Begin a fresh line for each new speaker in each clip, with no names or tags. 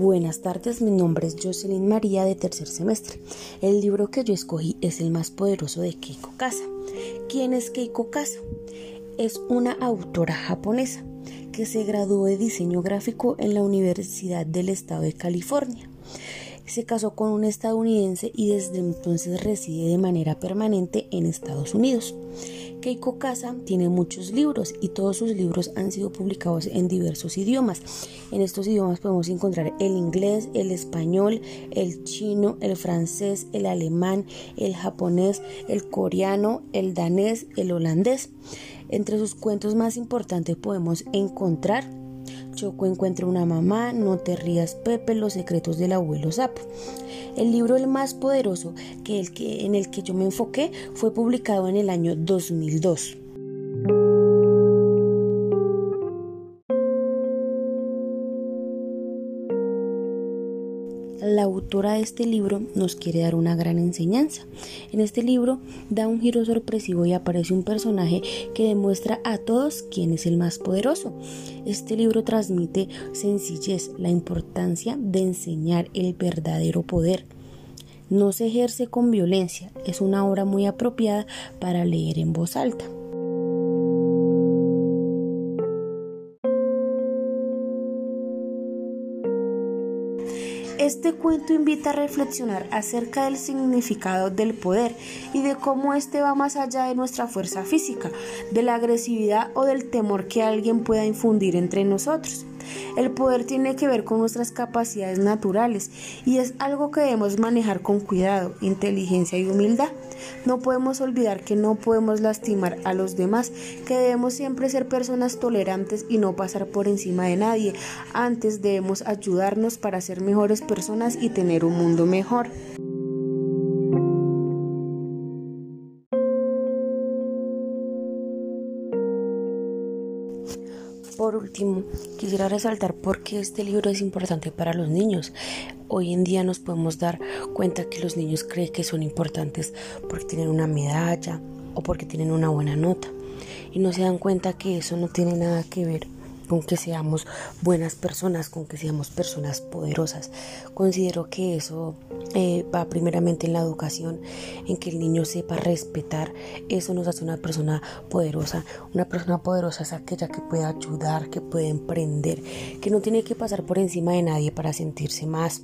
Buenas tardes, mi nombre es Jocelyn María de tercer semestre. El libro que yo escogí es el más poderoso de Keiko Kasa. ¿Quién es Keiko Kasa? Es una autora japonesa que se graduó de diseño gráfico en la Universidad del Estado de California. Se casó con un estadounidense y desde entonces reside de manera permanente en Estados Unidos. Keiko Casa tiene muchos libros y todos sus libros han sido publicados en diversos idiomas. En estos idiomas podemos encontrar el inglés, el español, el chino, el francés, el alemán, el japonés, el coreano, el danés, el holandés. Entre sus cuentos más importantes podemos encontrar Choco encuentra una mamá, No te rías Pepe, Los secretos del abuelo Sapo. El libro el más poderoso que el que, en el que yo me enfoqué fue publicado en el año 2002. La autora de este libro nos quiere dar una gran enseñanza. En este libro da un giro sorpresivo y aparece un personaje que demuestra a todos quién es el más poderoso. Este libro transmite sencillez, la importancia de enseñar el verdadero poder. No se ejerce con violencia, es una obra muy apropiada para leer en voz alta. Este cuento invita a reflexionar acerca del significado del poder y de cómo éste va más allá de nuestra fuerza física, de la agresividad o del temor que alguien pueda infundir entre nosotros. El poder tiene que ver con nuestras capacidades naturales y es algo que debemos manejar con cuidado, inteligencia y humildad. No podemos olvidar que no podemos lastimar a los demás, que debemos siempre ser personas tolerantes y no pasar por encima de nadie. Antes debemos ayudarnos para ser mejores personas y tener un mundo mejor. Por último, quisiera resaltar por qué este libro es importante para los niños. Hoy en día nos podemos dar cuenta que los niños creen que son importantes porque tienen una medalla o porque tienen una buena nota y no se dan cuenta que eso no tiene nada que ver con que seamos buenas personas, con que seamos personas poderosas. Considero que eso eh, va primeramente en la educación, en que el niño sepa respetar. Eso nos hace una persona poderosa. Una persona poderosa es aquella que puede ayudar, que puede emprender, que no tiene que pasar por encima de nadie para sentirse más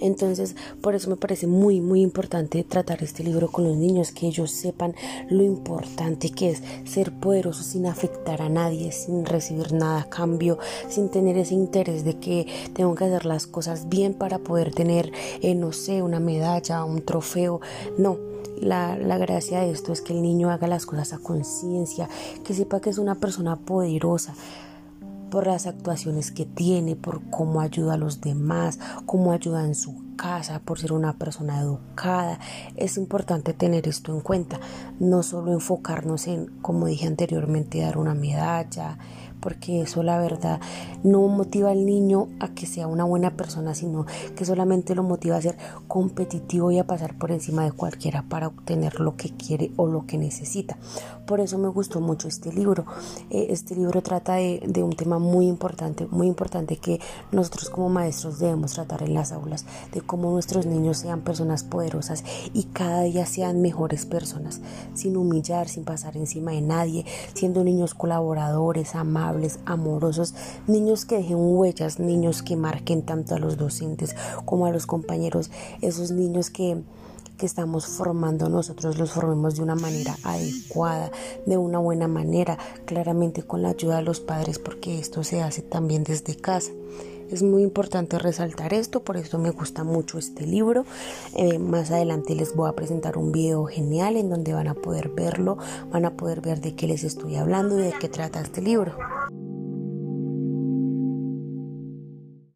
entonces, por eso me parece muy, muy importante tratar este libro con los niños, que ellos sepan lo importante que es ser poderosos sin afectar a nadie, sin recibir nada a cambio, sin tener ese interés de que tengo que hacer las cosas bien para poder tener, eh, no sé, una medalla, un trofeo. No, la, la, gracia de esto es que el niño haga las cosas a conciencia, que sepa que es una persona poderosa, por las actuaciones que tiene, por cómo ayuda a los demás, cómo ayuda en su casa, por ser una persona educada. Es importante tener esto en cuenta, no solo enfocarnos en, como dije anteriormente, dar una medalla, porque eso la verdad no motiva al niño a que sea una buena persona, sino que solamente lo motiva a ser competitivo y a pasar por encima de cualquiera para obtener lo que quiere o lo que necesita. Por eso me gustó mucho este libro. Eh, este libro trata de, un tema muy importante, muy importante que nosotros como maestros debemos tratar en las aulas, de cómo nuestros niños sean personas poderosas y cada día sean mejores personas, sin humillar, sin pasar encima de nadie, siendo niños colaboradores, amables, amorosos, niños que dejen huellas, niños que marquen tanto a los docentes como a los compañeros, esos niños que que estamos formando nosotros los formemos de una manera adecuada, de una buena manera, claramente con la ayuda de los padres, porque esto se hace también desde casa. Es muy importante resaltar esto, por eso me gusta mucho este libro. Eh, más adelante les voy a presentar un video genial en donde van a poder verlo, van a poder ver de qué les estoy hablando y de qué trata este libro.